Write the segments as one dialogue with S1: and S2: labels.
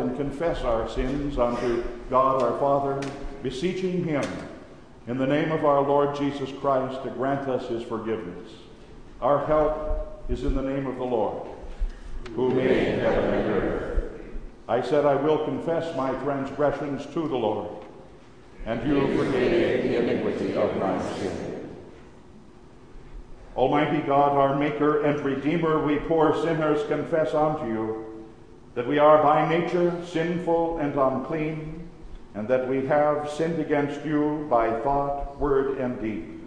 S1: and confess our sins unto God our Father, beseeching Him in the name of our Lord Jesus Christ to grant us His forgiveness. Our help is in the name of the Lord, who made heaven and earth. I said, I will confess my transgressions to the Lord, and you forgave the iniquity of my sin. Almighty God, our Maker and Redeemer, we poor sinners confess unto you that we are by nature sinful and unclean, and that we have sinned against you by thought, word, and deed.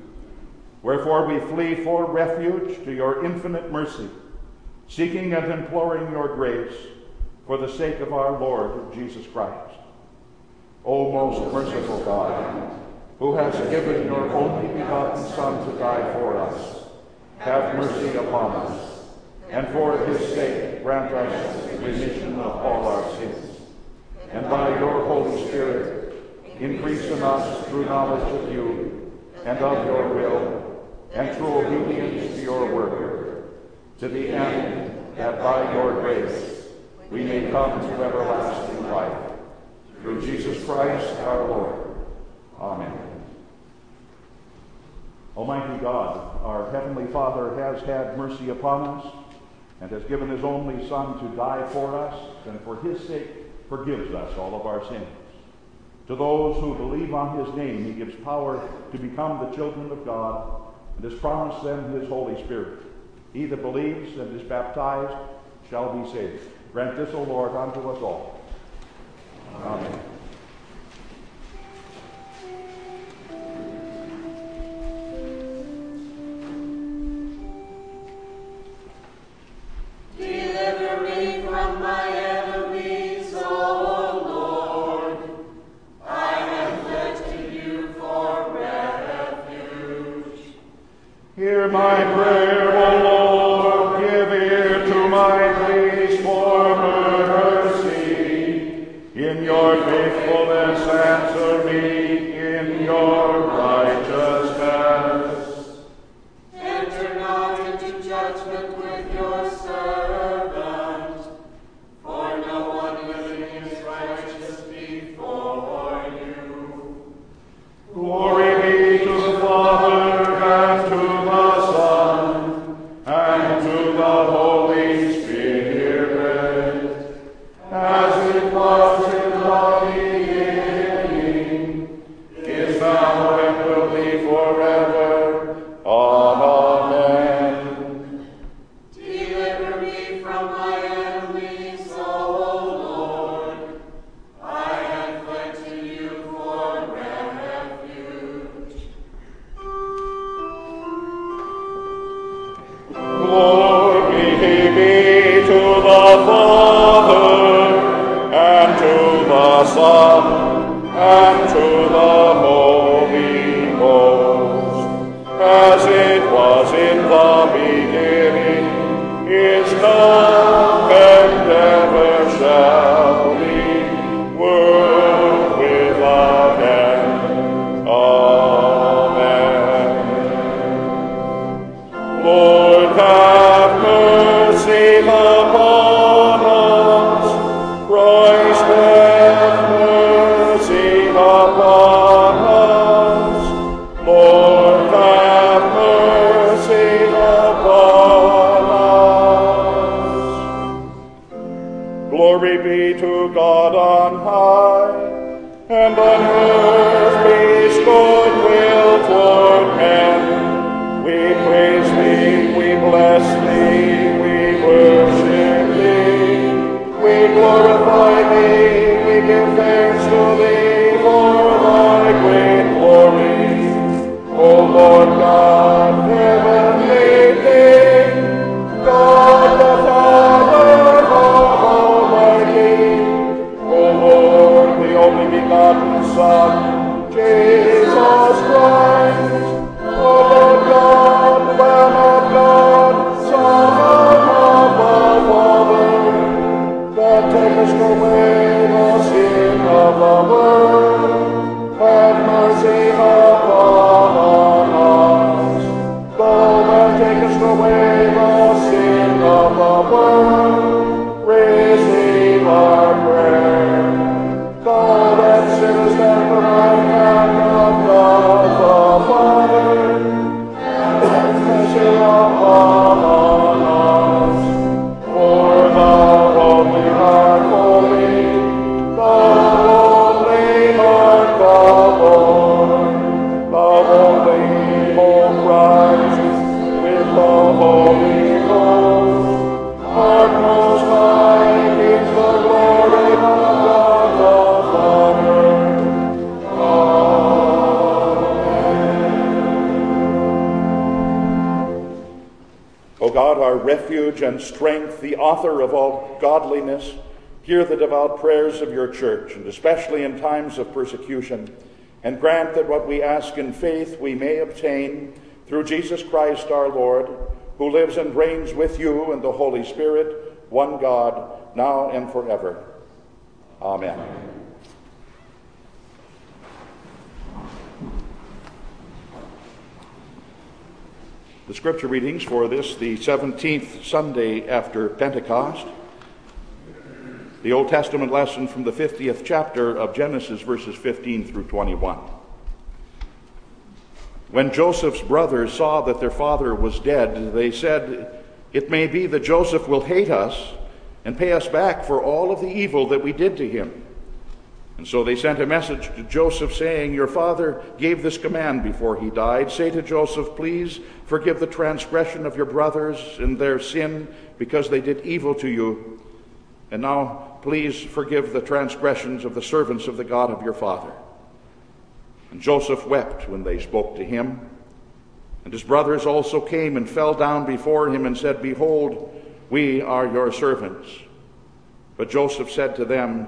S1: Wherefore we flee for refuge to your infinite mercy, seeking and imploring your grace for the sake of our Lord Jesus Christ. O most merciful God, who has given your only begotten Son to die for us, have mercy upon us, and for his sake grant us remission of all our sins. And by your Holy Spirit, increase in us through knowledge of you and of your will, and through obedience to your word, to the end that by your grace we may come to everlasting life. Through Jesus Christ our Lord. Amen. Almighty God, our Heavenly Father has had mercy upon us and has given His only Son to die for us, and for His sake forgives us all of our sins. To those who believe on His name, He gives power to become the children of God and has promised them His Holy Spirit. He that believes and is baptized shall be saved. Grant this, O Lord, unto us all. Amen.
S2: Deliver my
S1: sin of the refuge and strength, the author of all godliness, hear the devout prayers of your church, and especially in times of persecution, and grant that what we ask in faith we may obtain through Jesus Christ our Lord, who lives and reigns with you and the Holy Spirit, one God, now and forever. Amen. The scripture readings for this, the 17th Sunday after Pentecost. The Old Testament lesson from the 50th chapter of Genesis, verses 15 through 21. When Joseph's brothers saw that their father was dead, they said, It may be that Joseph will hate us and pay us back for all of the evil that we did to him. And so they sent a message to Joseph saying, Your father gave this command before he died. Say to Joseph, Please forgive the transgression of your brothers and their sin because they did evil to you. And now, please forgive the transgressions of the servants of the God of your father. And Joseph wept when they spoke to him. And his brothers also came and fell down before him and said, Behold, we are your servants. But Joseph said to them,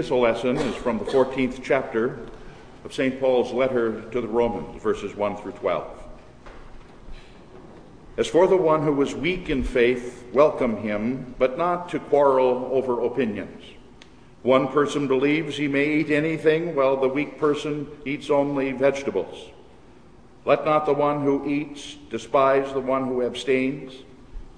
S1: Epistle lesson is from the 14th chapter of St. Paul's letter to the Romans, verses 1 through 12. As for the one who is weak in faith, welcome him, but not to quarrel over opinions. One person believes he may eat anything, while the weak person eats only vegetables. Let not the one who eats despise the one who abstains,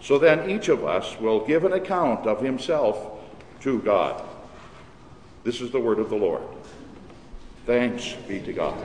S1: So then each of us will give an account of himself to God. This is the word of the Lord. Thanks be to God.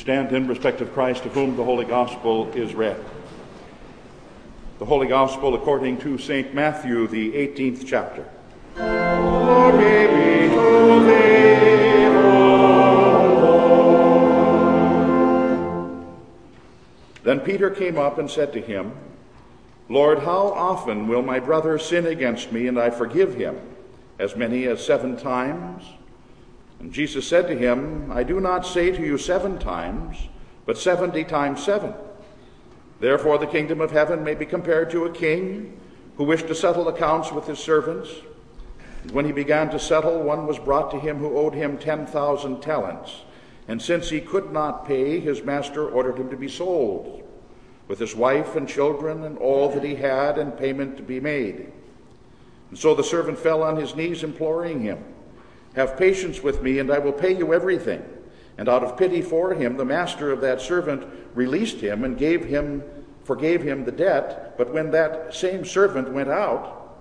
S1: Stand in respect of Christ, of whom the Holy Gospel is read. The Holy Gospel according to St. Matthew, the 18th chapter. Glory be to thee, Then Peter came up and said to him, Lord, how often will my brother sin against me and I forgive him? As many as seven times? Jesus said to him, I do not say to you seven times, but seventy times seven. Therefore, the kingdom of heaven may be compared to a king who wished to settle accounts with his servants. And when he began to settle, one was brought to him who owed him 10,000 talents. And since he could not pay, his master ordered him to be sold, with his wife and children and all that he had, and payment to be made. And so the servant fell on his knees, imploring him. Have patience with me, and I will pay you everything. And out of pity for him, the master of that servant released him and gave him, forgave him the debt. But when that same servant went out,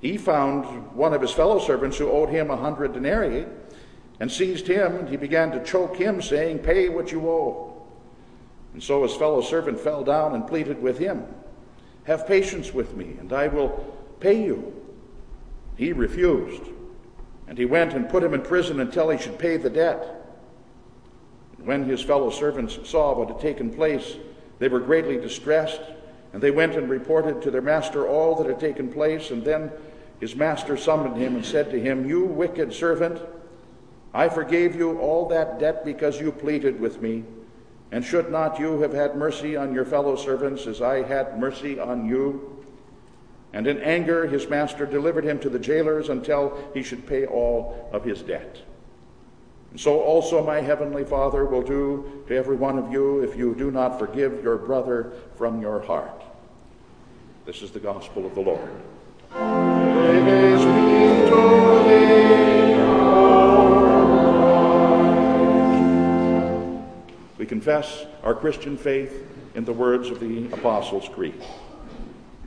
S1: he found one of his fellow servants who owed him a hundred denarii, and seized him, and he began to choke him, saying, Pay what you owe. And so his fellow servant fell down and pleaded with him, Have patience with me, and I will pay you. He refused. And he went and put him in prison until he should pay the debt. And when his fellow servants saw what had taken place, they were greatly distressed, and they went and reported to their master all that had taken place. And then his master summoned him and said to him, You wicked servant, I forgave you all that debt because you pleaded with me. And should not you have had mercy on your fellow servants as I had mercy on you? And in anger, his master delivered him to the jailers until he should pay all of his debt. And so also my heavenly Father will do to every one of you if you do not forgive your brother from your heart. This is the gospel of the Lord. We confess our Christian faith in the words of the Apostles' Creed.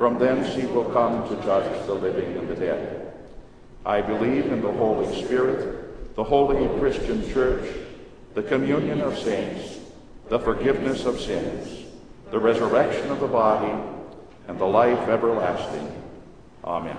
S1: From thence he will come to judge the living and the dead. I believe in the Holy Spirit, the holy Christian church, the communion of saints, the forgiveness of sins, the resurrection of the body, and the life everlasting. Amen.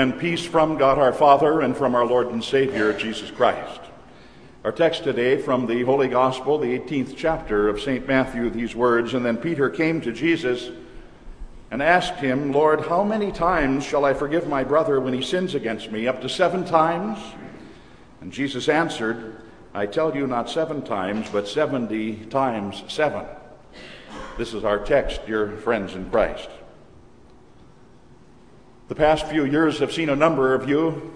S1: And peace from God our Father and from our Lord and Savior Jesus Christ. Our text today from the Holy Gospel, the 18th chapter of St. Matthew, these words And then Peter came to Jesus and asked him, Lord, how many times shall I forgive my brother when he sins against me? Up to seven times? And Jesus answered, I tell you not seven times, but seventy times seven. This is our text, dear friends in Christ. The past few years have seen a number of you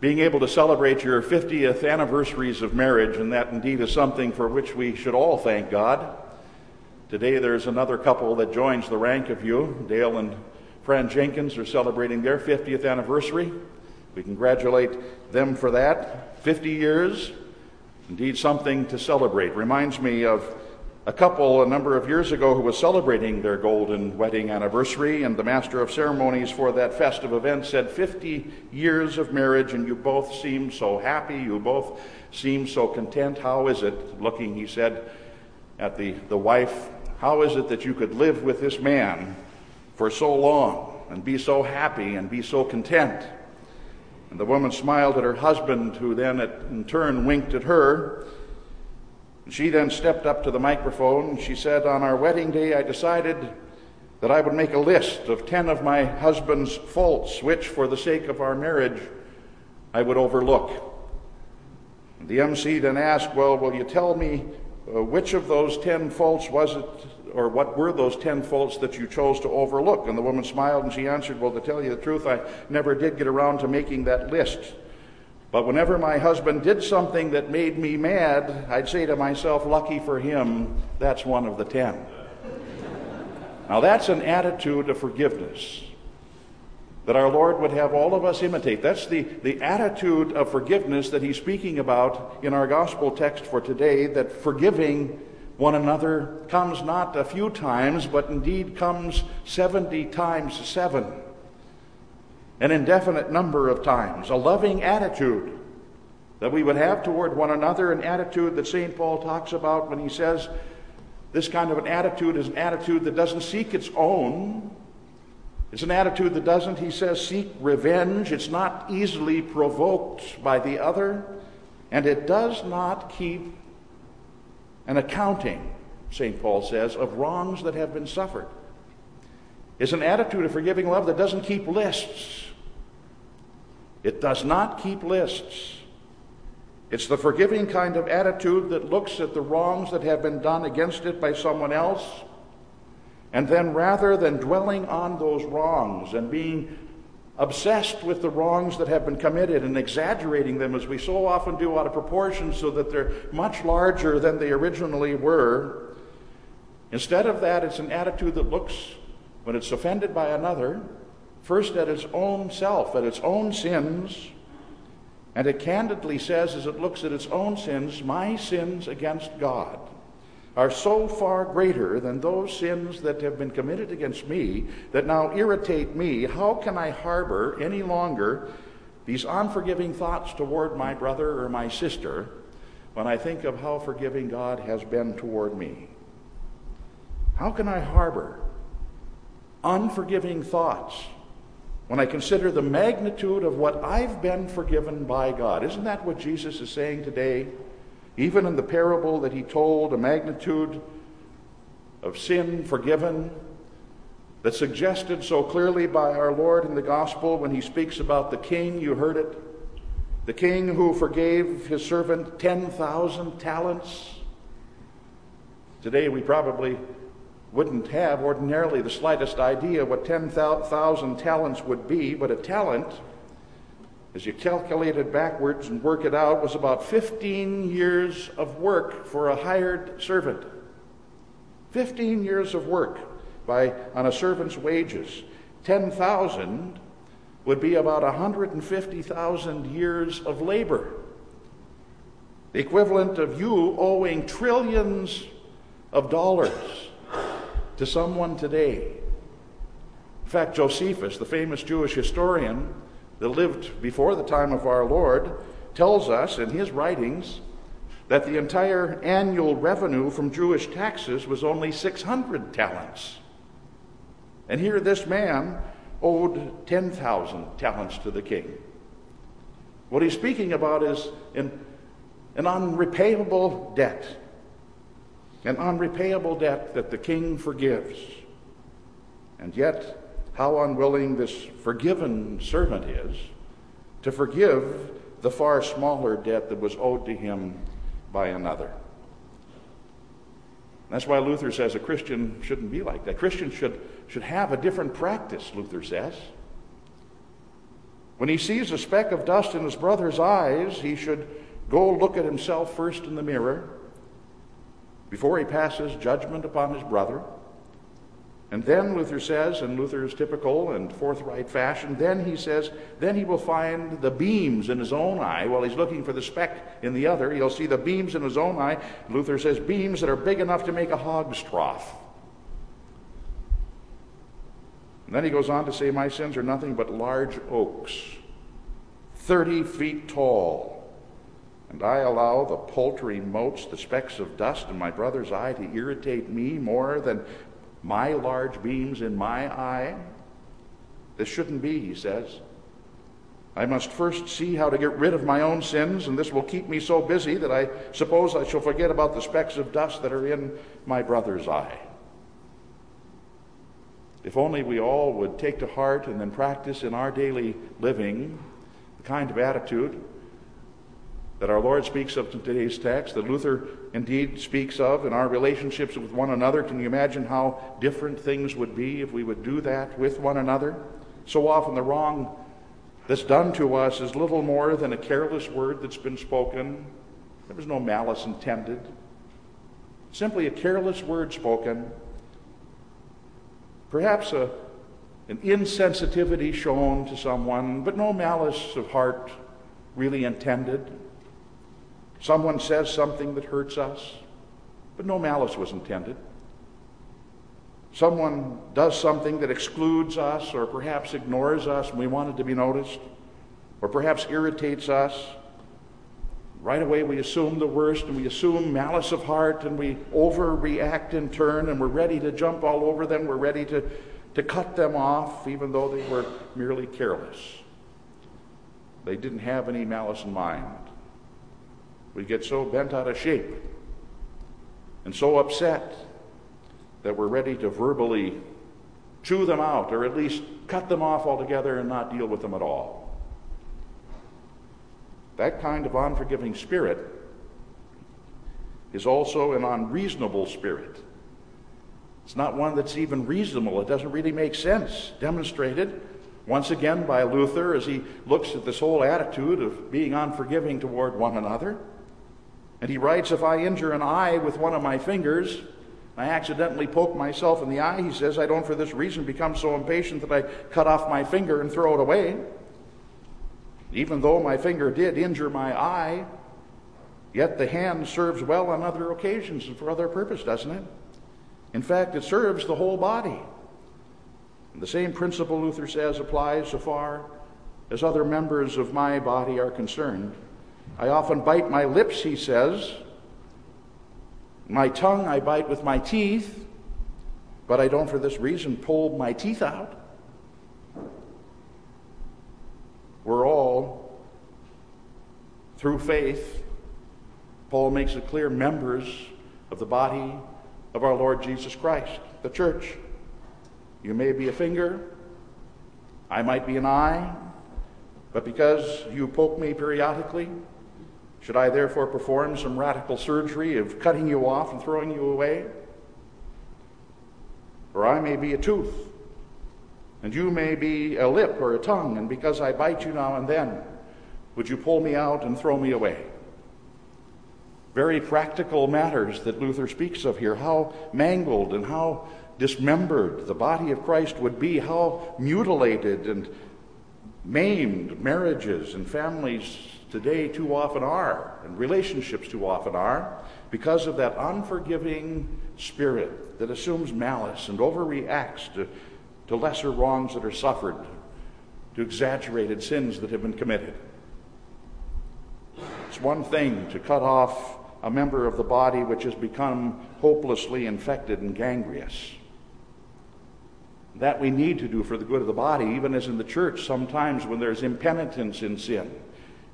S1: being able to celebrate your 50th anniversaries of marriage, and that indeed is something for which we should all thank God. Today there's another couple that joins the rank of you. Dale and Fran Jenkins are celebrating their 50th anniversary. We congratulate them for that. 50 years, indeed something to celebrate. Reminds me of a couple a number of years ago who was celebrating their golden wedding anniversary, and the master of ceremonies for that festive event said, 50 years of marriage, and you both seem so happy, you both seem so content. How is it, looking, he said, at the, the wife, how is it that you could live with this man for so long and be so happy and be so content? And the woman smiled at her husband, who then in turn winked at her. She then stepped up to the microphone she said, On our wedding day, I decided that I would make a list of 10 of my husband's faults, which, for the sake of our marriage, I would overlook. The MC then asked, Well, will you tell me uh, which of those 10 faults was it, or what were those 10 faults that you chose to overlook? And the woman smiled and she answered, Well, to tell you the truth, I never did get around to making that list. But whenever my husband did something that made me mad, I'd say to myself, lucky for him, that's one of the ten. now, that's an attitude of forgiveness that our Lord would have all of us imitate. That's the, the attitude of forgiveness that he's speaking about in our gospel text for today, that forgiving one another comes not a few times, but indeed comes 70 times seven an indefinite number of times, a loving attitude that we would have toward one another, an attitude that St. Paul talks about when he says this kind of an attitude is an attitude that doesn't seek its own. It's an attitude that doesn't, he says, seek revenge. It's not easily provoked by the other. And it does not keep an accounting, St. Paul says, of wrongs that have been suffered. It's an attitude of forgiving love that doesn't keep lists. It does not keep lists. It's the forgiving kind of attitude that looks at the wrongs that have been done against it by someone else, and then rather than dwelling on those wrongs and being obsessed with the wrongs that have been committed and exaggerating them as we so often do out of proportion so that they're much larger than they originally were, instead of that, it's an attitude that looks, when it's offended by another, first at its own self, at its own sins, and it candidly says, as it looks at its own sins, my sins against God are so far greater than those sins that have been committed against me that now irritate me. How can I harbor any longer these unforgiving thoughts toward my brother or my sister when I think of how forgiving God has been toward me? How can I harbor unforgiving thoughts when I consider the magnitude of what I've been forgiven by God. Isn't that what Jesus is saying today? Even in the parable that he told, a magnitude of sin forgiven that's suggested so clearly by our Lord in the gospel when he speaks about the king, you heard it, the king who forgave his servant 10,000 talents. Today we probably wouldn't have ordinarily the slightest idea what 10,000 talents would be, but a talent, as you calculate it backwards and work it out, was about 15 years of work for a hired servant. 15 years of work by, on a servant's wages. 10,000 would be about 150,000 years of labor. The equivalent of you owing trillions of dollars to someone today. In fact, Josephus, the famous Jewish historian that lived before the time of our Lord, tells us in his writings that the entire annual revenue from Jewish taxes was only 600 talents. And here, this man owed 10,000 talents to the king. What he's speaking about is an, an unrepayable debt, an unrepayable debt that the king forgives. And yet, how unwilling this forgiven servant is to forgive the far smaller debt that was owed to him by another. That's why Luther says a Christian shouldn't be like that. Christians should, should have a different practice, Luther says. When he sees a speck of dust in his brother's eyes, he should go look at himself first in the mirror before he passes judgment upon his brother. And then, Luther says, in Luther's typical and forthright fashion, then he says, then he will find the beams in his own eye while he's looking for the speck in the other. He'll see the beams in his own eye. Luther says, beams that are big enough to make a hog's trough. And then he goes on to say, My sins are nothing but large oaks, 30 feet tall. And I allow the paltry motes, the specks of dust in my brother's eye to irritate me more than my large beams in my eye? This shouldn't be, he says. I must first see how to get rid of my own sins, and this will keep me so busy that I suppose I shall forget about the specks of dust that are in my brother's eye. If only we all would take to heart and then practice in our daily living the kind of attitude that our Lord speaks of in today's text, that Luther indeed speaks of in our relationships with one another. Can you imagine how different things would be if we would do that with one another? So often the wrong that's done to us is little more than a careless word that's been spoken. There was no malice intended. Simply a careless word spoken. Perhaps a, an insensitivity shown to someone, but no malice of heart really intended. Someone says something that hurts us, but no malice was intended. Someone does something that excludes us or perhaps ignores us and we want it to be noticed, or perhaps irritates us. Right away, we assume the worst and we assume malice of heart and we overreact in turn and we're ready to jump all over them. We're ready to, to cut them off, even though they were merely careless. They didn't have any malice in mind. We get so bent out of shape and so upset that we're ready to verbally chew them out or at least cut them off altogether and not deal with them at all. That kind of unforgiving spirit is also an unreasonable spirit. It's not one that's even reasonable. It doesn't really make sense. Demonstrated once again by Luther as he looks at this whole attitude of being unforgiving toward one another. And he writes, If I injure an eye with one of my fingers, I accidentally poke myself in the eye, he says, I don't for this reason become so impatient that I cut off my finger and throw it away. Even though my finger did injure my eye, yet the hand serves well on other occasions and for other purpose, doesn't it? In fact, it serves the whole body. And the same principle, Luther says, applies so far as other members of my body are concerned. I often bite my lips, he says. My tongue I bite with my teeth, but I don't for this reason pull my teeth out. We're all, through faith, Paul makes it clear, members of the body of our Lord Jesus Christ, the church. You may be a finger, I might be an eye, but because you poke me periodically, should I therefore perform some radical surgery of cutting you off and throwing you away? Or I may be a tooth, and you may be a lip or a tongue, and because I bite you now and then, would you pull me out and throw me away? Very practical matters that Luther speaks of here. How mangled and how dismembered the body of Christ would be, how mutilated and maimed marriages and families today too often are, and relationships too often are, because of that unforgiving spirit that assumes malice and overreacts to, to lesser wrongs that are suffered, to exaggerated sins that have been committed. It's one thing to cut off a member of the body which has become hopelessly infected and gangrenous. That we need to do for the good of the body, even as in the church, sometimes when there's impenitence in sin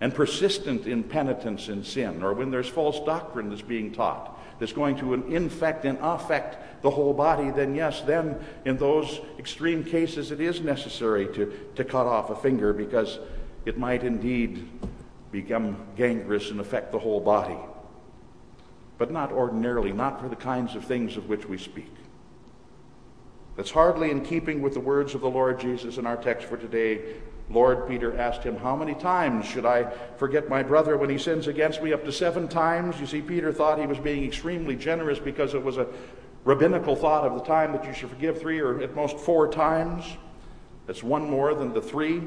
S1: and persistent in penitence in sin, or when there's false doctrine that's being taught that's going to infect and affect the whole body, then yes, then in those extreme cases it is necessary to, to cut off a finger because it might indeed become gangrenous and affect the whole body. But not ordinarily, not for the kinds of things of which we speak. That's hardly in keeping with the words of the Lord Jesus in our text for today. Lord, Peter asked him, How many times should I forget my brother when he sins against me? Up to seven times. You see, Peter thought he was being extremely generous because it was a rabbinical thought of the time that you should forgive three or at most four times. That's one more than the three.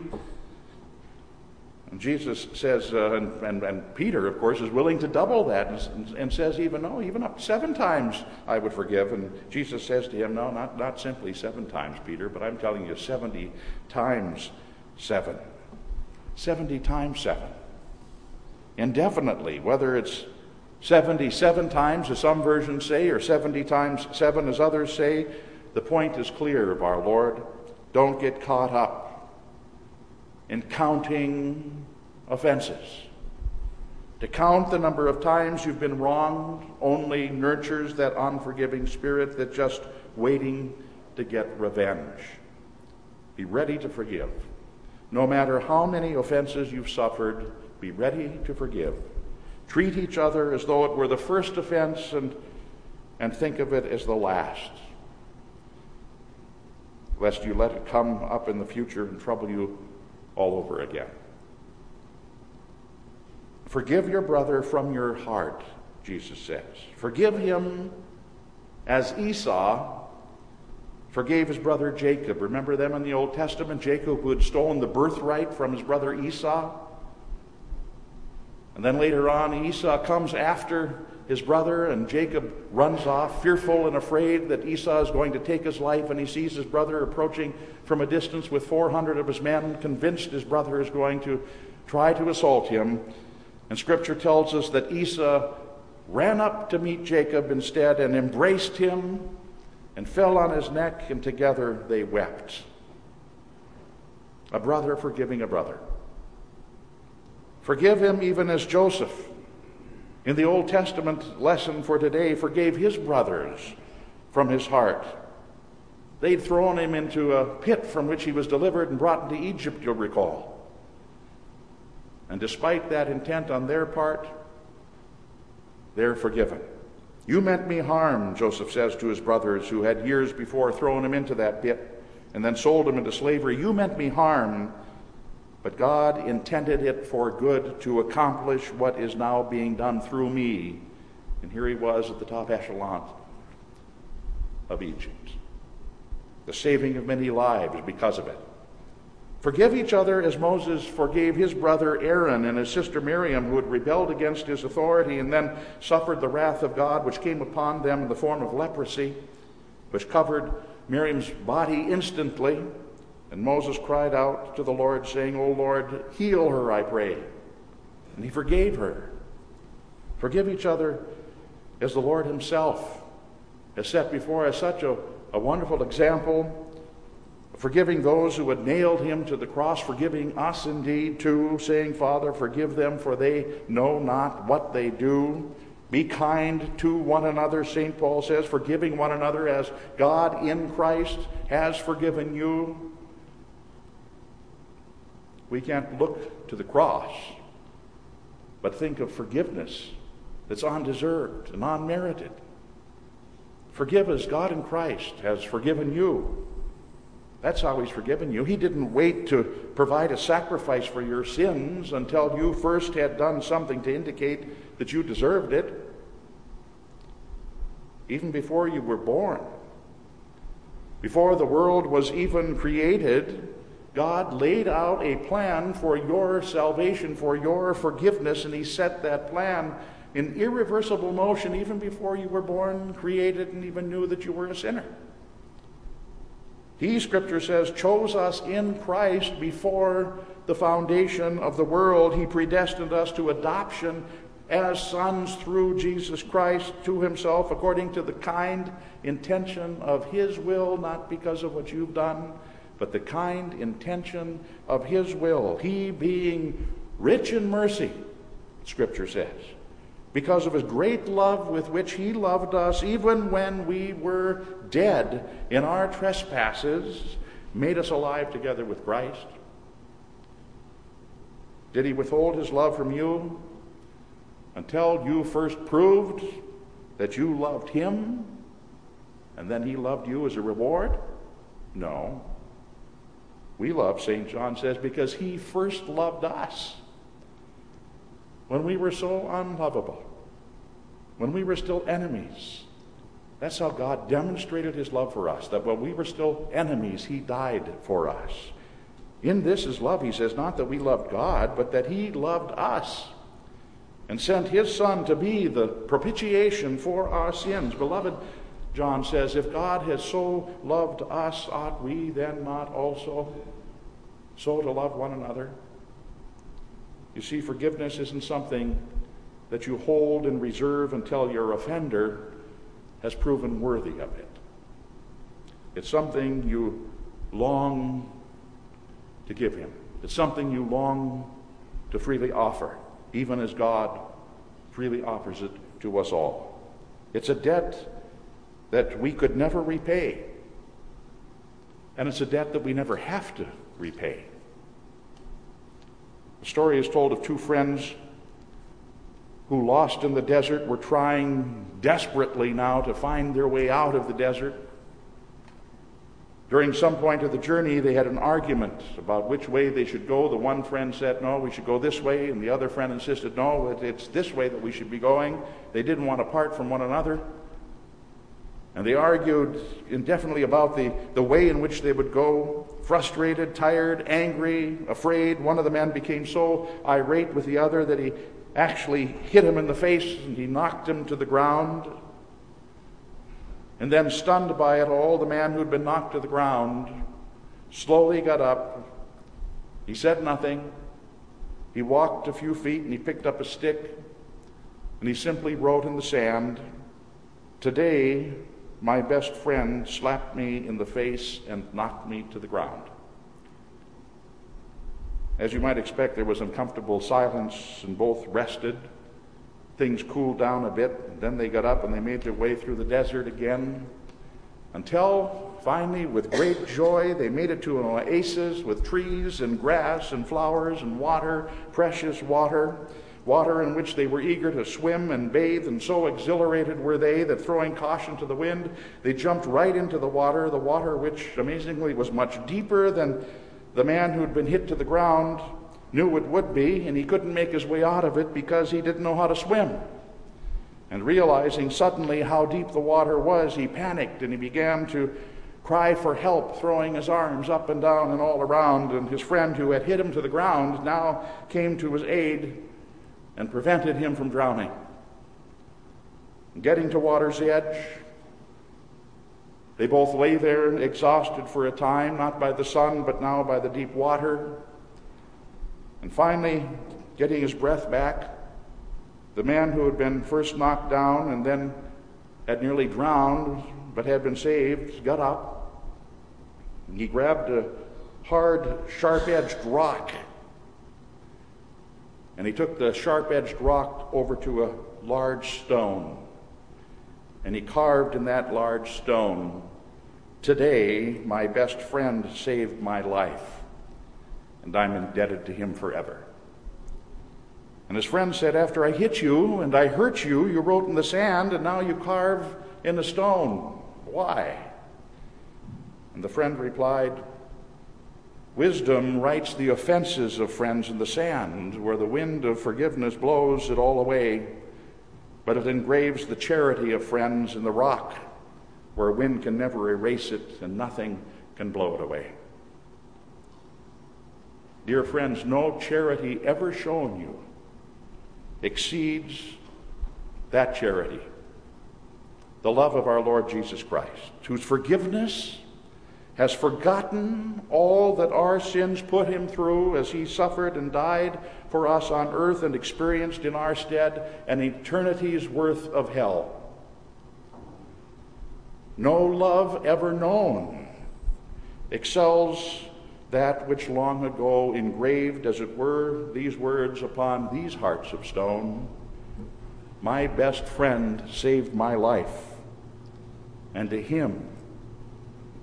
S1: And Jesus says, uh, and, and, and, Peter, of course, is willing to double that and, and, says, even, no, even up seven times I would forgive. And Jesus says to him, no, not, not simply seven times, Peter, but I'm telling you 70 times seven. 70 times seven. Indefinitely, whether it's 77 times, as some versions say, or 70 times seven, as others say, the point is clear of our Lord. Don't get caught up in counting offenses. To count the number of times you've been wronged only nurtures that unforgiving spirit that's just waiting to get revenge. Be ready to forgive. No matter how many offenses you've suffered, be ready to forgive. Treat each other as though it were the first offense and, and think of it as the last, lest you let it come up in the future and trouble you all over again. Forgive your brother from your heart, Jesus says. Forgive him as Esau forgave his brother Jacob. Remember them in the Old Testament? Jacob who had stolen the birthright from his brother Esau. And then later on, Esau comes after his brother, and Jacob runs off, fearful and afraid that Esau is going to take his life, and he sees his brother approaching from a distance with 400 of his men, convinced his brother is going to try to assault him. And scripture tells us that Esau ran up to meet Jacob instead and embraced him and fell on his neck, and together they wept. A brother forgiving a brother. Forgive him even as Joseph in the Old Testament lesson for today, forgave his brothers from his heart. They'd thrown him into a pit from which he was delivered and brought into Egypt, you'll recall. And despite that intent on their part, they're forgiven. You meant me harm, Joseph says to his brothers who had years before thrown him into that pit and then sold him into slavery. You meant me harm, but God intended it for good to accomplish what is now being done through me. And here he was at the top echelon of Egypt. The saving of many lives because of it. Forgive each other as Moses forgave his brother Aaron and his sister Miriam, who had rebelled against his authority and then suffered the wrath of God, which came upon them in the form of leprosy, which covered Miriam's body instantly. And Moses cried out to the Lord, saying, O Lord, heal her, I pray. And he forgave her. Forgive each other as the Lord himself has set before us such a, a wonderful example, forgiving those who had nailed him to the cross, forgiving us indeed too, saying, Father, forgive them, for they know not what they do. Be kind to one another, St. Paul says, forgiving one another as God in Christ has forgiven you. We can't look to the cross, but think of forgiveness that's undeserved and unmerited. Forgive as God in Christ has forgiven you. That's how He's forgiven you. He didn't wait to provide a sacrifice for your sins until you first had done something to indicate that you deserved it. Even before you were born, before the world was even created, God laid out a plan for your salvation, for your forgiveness, and He set that plan in irreversible motion even before you were born, created, and even knew that you were a sinner. He, Scripture says, chose us in Christ before the foundation of the world. He predestined us to adoption as sons through Jesus Christ to himself according to the kind intention of his will, not because of what you've done, but the kind intention of his will. He being rich in mercy, Scripture says, because of his great love with which he loved us, even when we were dead in our trespasses, made us alive together with Christ. Did he withhold his love from you until you first proved that you loved him and then he loved you as a reward? No. We love, St. John says, because he first loved us when we were so unlovable, when we were still enemies. That's how God demonstrated his love for us, that when we were still enemies, he died for us. In this is love, he says, not that we loved God, but that he loved us and sent his Son to be the propitiation for our sins. Beloved, John says, if God has so loved us, ought we then not also so to love one another? You see, forgiveness isn't something that you hold in reserve until your offender has proven worthy of it. It's something you long to give him. It's something you long to freely offer, even as God freely offers it to us all. It's a debt that we could never repay, and it's a debt that we never have to repay. The story is told of two friends who, lost in the desert, were trying desperately now to find their way out of the desert. During some point of the journey, they had an argument about which way they should go. The one friend said, No, we should go this way, and the other friend insisted, No, it's this way that we should be going. They didn't want to part from one another. And they argued indefinitely about the, the way in which they would go. Frustrated, tired, angry, afraid. One of the men became so irate with the other that he actually hit him in the face and he knocked him to the ground. And then, stunned by it all, the man who'd been knocked to the ground slowly got up. He said nothing. He walked a few feet and he picked up a stick and he simply wrote in the sand, Today, my best friend slapped me in the face and knocked me to the ground. As you might expect, there was uncomfortable silence, and both rested. Things cooled down a bit. Then they got up and they made their way through the desert again until finally, with great joy, they made it to an oasis with trees and grass and flowers and water, precious water water in which they were eager to swim and bathe, and so exhilarated were they that throwing caution to the wind, they jumped right into the water, the water which amazingly was much deeper than the man who had been hit to the ground knew it would be, and he couldn't make his way out of it because he didn't know how to swim. And realizing suddenly how deep the water was, he panicked and he began to cry for help, throwing his arms up and down and all around. And his friend who had hit him to the ground now came to his aid and prevented him from drowning. Getting to water's edge, they both lay there exhausted for a time, not by the sun, but now by the deep water. And finally, getting his breath back, the man who had been first knocked down and then had nearly drowned but had been saved got up. He grabbed a hard, sharp edged rock and he took the sharp edged rock over to a large stone. And he carved in that large stone, Today, my best friend saved my life, and I'm indebted to him forever. And his friend said, After I hit you and I hurt you, you wrote in the sand, and now you carve in the stone. Why? And the friend replied, Wisdom writes the offenses of friends in the sand, where the wind of forgiveness blows it all away, but it engraves the charity of friends in the rock, where wind can never erase it and nothing can blow it away. Dear friends, no charity ever shown you exceeds that charity the love of our Lord Jesus Christ, whose forgiveness has forgotten all that our sins put him through as he suffered and died for us on earth and experienced in our stead an eternity's worth of hell. No love ever known excels that which long ago engraved, as it were, these words upon these hearts of stone My best friend saved my life, and to him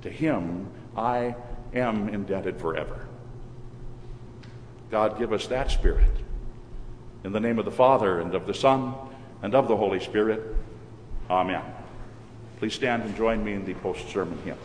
S1: to him I am indebted forever. God, give us that spirit. In the name of the Father, and of the Son, and of the Holy Spirit. Amen. Please stand and join me in the post sermon hymn.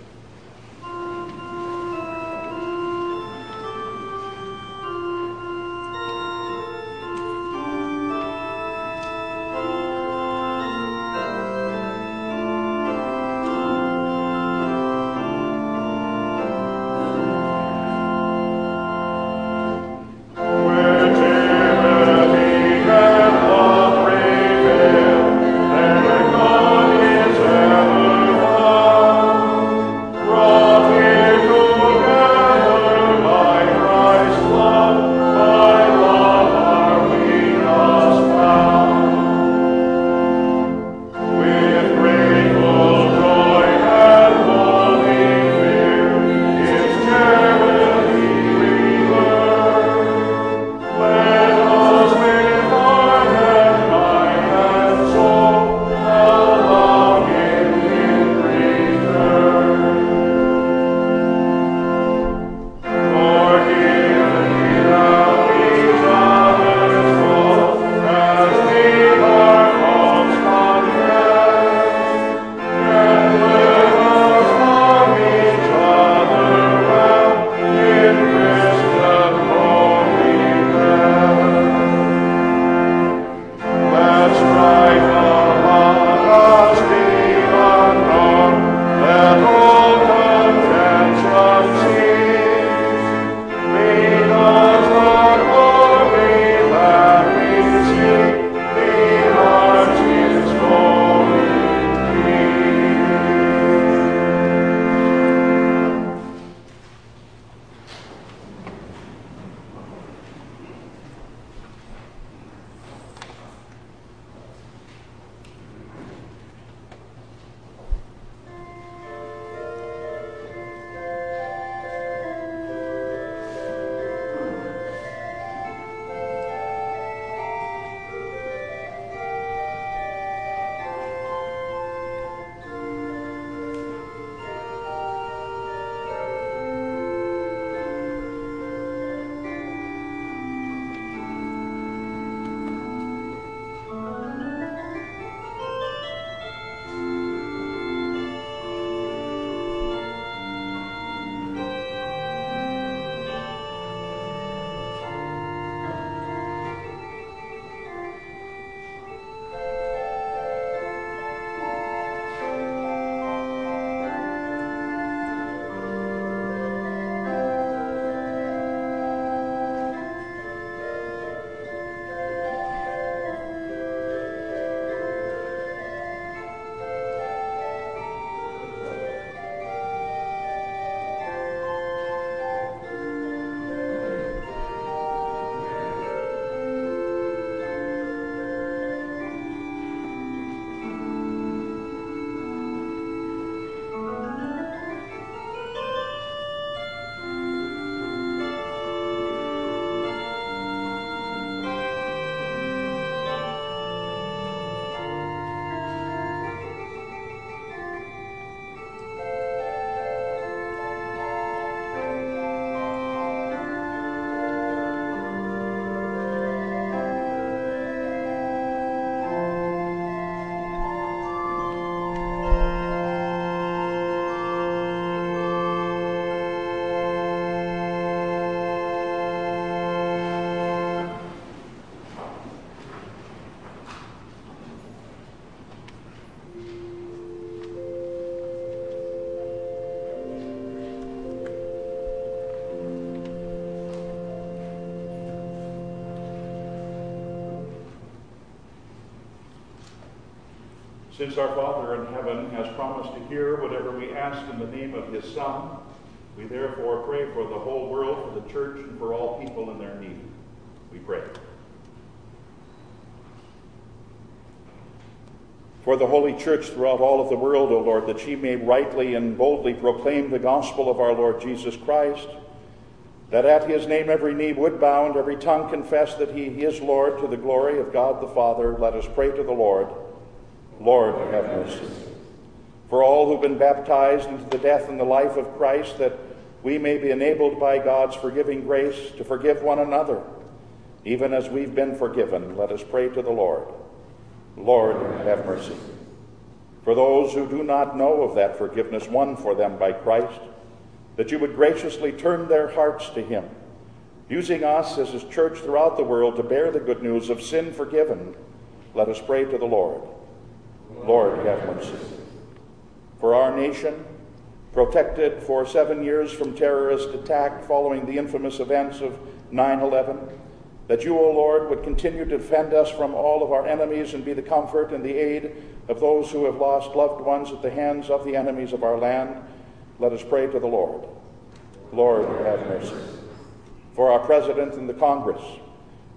S1: Since our Father in heaven has promised to hear whatever we ask in the name of his Son, we therefore pray for the whole world, for the church, and for all people in their need. We pray. For the Holy Church throughout all of the world, O Lord, that she may rightly and boldly proclaim the gospel of our Lord Jesus Christ, that at his name every knee would bow and every tongue confess that he is Lord to the glory of God the Father, let us pray to the Lord. Lord, have mercy. For all who've been baptized into the death and the life of Christ, that we may be enabled by God's forgiving grace to forgive one another, even as we've been forgiven, let us pray to the Lord. Lord, have mercy. For those who do not know of that forgiveness won for them by Christ, that you would graciously turn their hearts to him, using us as his church throughout the world to bear the good news of sin forgiven, let us pray to the Lord. Lord, have mercy. For our nation, protected for seven years from terrorist attack following the infamous events of 9 11, that you, O Lord, would continue to defend us from all of our enemies and be the comfort and the aid of those who have lost loved ones at the hands of the enemies of our land. Let us pray to the Lord. Lord, have mercy. For our President and the Congress,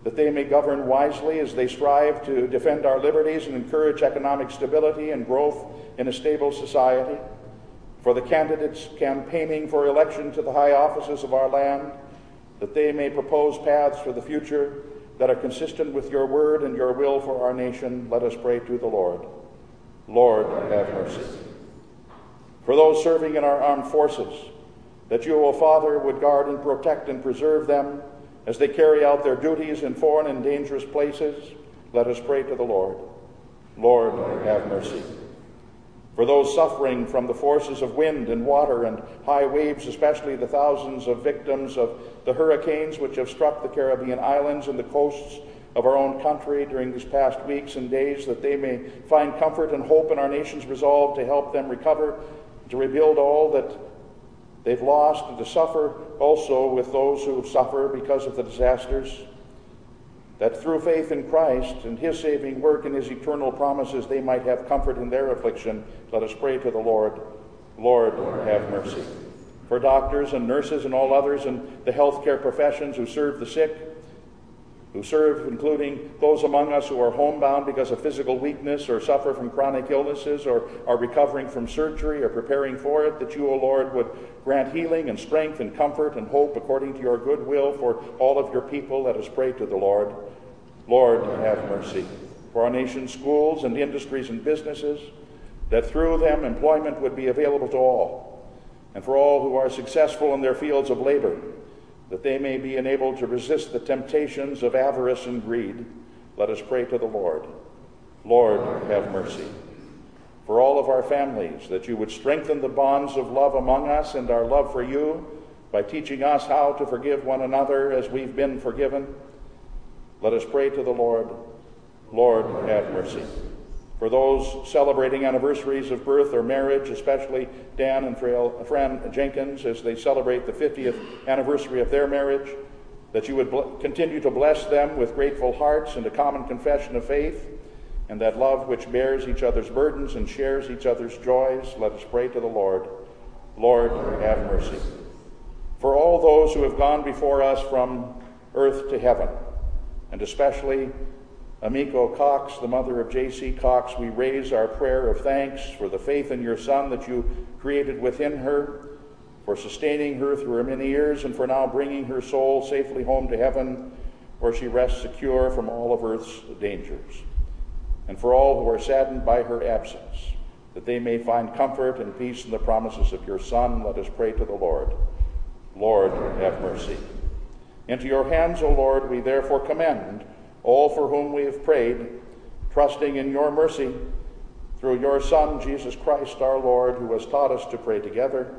S1: that they may govern wisely as they strive to defend our liberties and encourage economic stability and growth in a stable society. For the candidates campaigning for election to the high offices of our land, that they may propose paths for the future that are consistent with your word and your will for our nation, let us pray to the Lord. Lord, have mercy. For those serving in our armed forces, that you, O Father, would guard and protect and preserve them as they carry out their duties in foreign and dangerous places, let us pray to the Lord. Lord, have mercy. For those suffering from the forces of wind and water and high waves, especially the thousands of victims of the hurricanes which have struck the Caribbean islands and the coasts of our own country during these past weeks and days, that they may find comfort and hope in our nation's resolve to help them recover, to rebuild all that they've lost, and to suffer also with those who suffer because of the disasters that through faith in Christ and his saving work and his eternal promises they might have comfort in their affliction. Let us pray to the Lord. Lord, have mercy. For doctors and nurses and all others in the healthcare professions who serve the sick, who serve, including those among us who are homebound because of physical weakness or suffer from chronic illnesses or are recovering from surgery or preparing for it, that you, O Lord, would grant healing and strength and comfort and hope according to your good will for all of your people. Let us pray to the Lord. Lord, have mercy. For our nation's schools and industries and businesses, that through them employment would be available to all, and for all who are successful in their fields of labor that they may be enabled to resist the temptations of avarice and greed, let us pray to the Lord. Lord, have mercy. For all of our families, that you would strengthen the bonds of love among us and our love for you by teaching us how to forgive one another as we've been forgiven. Let us pray to the Lord. Lord, have mercy for those celebrating anniversaries of birth or marriage, especially Dan and Fran Jenkins, as they celebrate the 50th anniversary of their marriage, that you would bl- continue to bless them with grateful hearts and a common confession of faith, and that love which bears each other's burdens and shares each other's joys. Let us pray to the Lord. Lord, have mercy. For all those who have gone before us from earth to heaven, and especially Amiko Cox, the mother of J.C. Cox, we raise our prayer of thanks for the faith in your Son that you created within her, for sustaining her through her many years, and for now bringing her soul safely home to heaven, where she rests secure from all of earth's dangers. And for all who are saddened by her absence, that they may find comfort and peace in the promises of your Son, let us pray to the Lord. Lord, have mercy. Into your hands, O Lord, we therefore commend all for whom we have prayed, trusting in your mercy through your Son, Jesus Christ our Lord, who has taught us to pray together.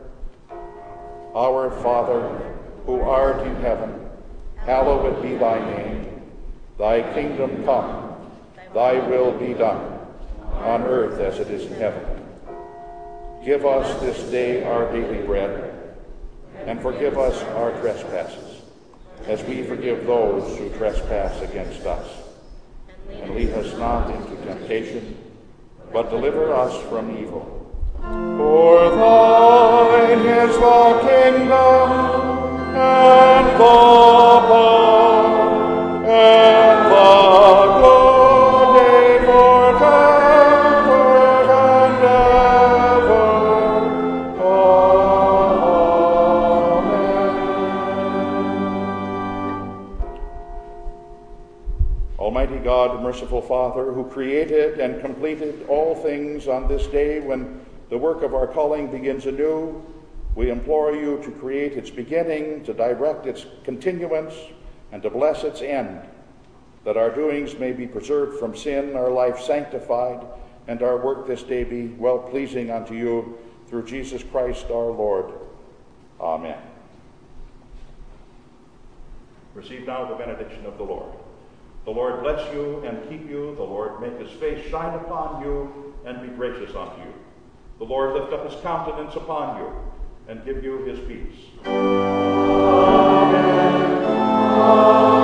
S1: Our Father, who art in heaven, hallowed be thy name. Thy kingdom come, thy will be done, on earth as it is in heaven. Give us this day our daily bread, and forgive us our trespasses as we forgive those who trespass against us. And lead us not into temptation, but deliver us from evil. For thine is the kingdom and the power merciful Father, who created and completed all things on this day when the work of our calling begins anew, we implore you to create its beginning, to direct its continuance, and to bless its end, that our doings may be preserved from sin, our life sanctified, and our work this day be well pleasing unto you through Jesus Christ our Lord. Amen. Receive now the benediction of the Lord. The Lord bless you and keep you. The Lord make his face shine upon you and be gracious unto you. The Lord lift up his countenance upon you and give you his peace. Amen. Amen.